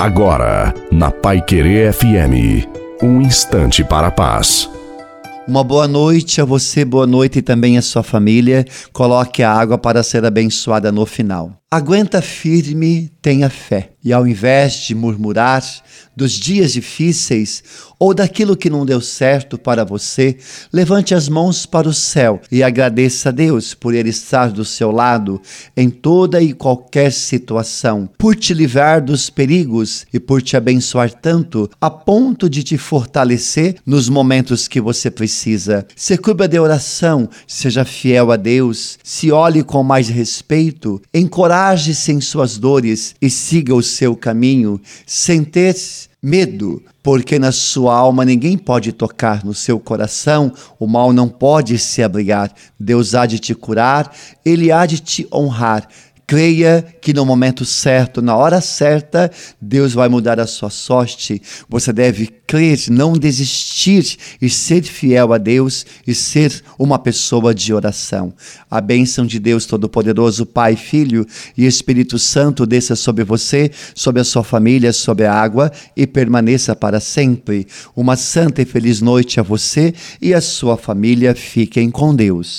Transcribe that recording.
Agora, na Pai Querer FM, um instante para a paz. Uma boa noite a você, boa noite e também a sua família. Coloque a água para ser abençoada no final. Aguenta firme, tenha fé. E ao invés de murmurar dos dias difíceis ou daquilo que não deu certo para você, levante as mãos para o céu e agradeça a Deus por Ele estar do seu lado em toda e qualquer situação, por te livrar dos perigos e por te abençoar tanto a ponto de te fortalecer nos momentos que você precisa. Se cuida de oração, seja fiel a Deus, se olhe com mais respeito, encoraje encoraje-se em suas dores e siga o seu caminho, sem ter medo, porque na sua alma ninguém pode tocar, no seu coração o mal não pode se abrigar. Deus há de te curar, ele há de te honrar. Creia que no momento certo, na hora certa, Deus vai mudar a sua sorte. Você deve crer, não desistir e ser fiel a Deus e ser uma pessoa de oração. A bênção de Deus Todo-Poderoso, Pai, Filho e Espírito Santo desça sobre você, sobre a sua família, sobre a água e permaneça para sempre. Uma santa e feliz noite a você e a sua família. Fiquem com Deus.